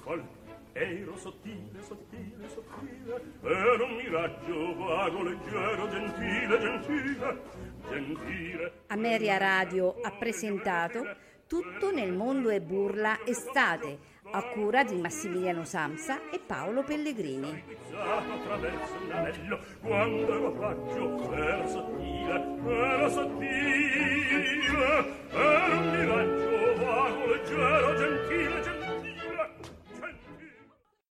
col Ero sottile, sottile, sottile, ero un miraggio vago, leggero, gentile, gentile, gentile. Ameria Radio ha presentato Tutto nel mondo è burla estate, a cura di Massimiliano Samsa e Paolo Pellegrini. Attraverso un miraggio vago, leggero, gentile, gentile.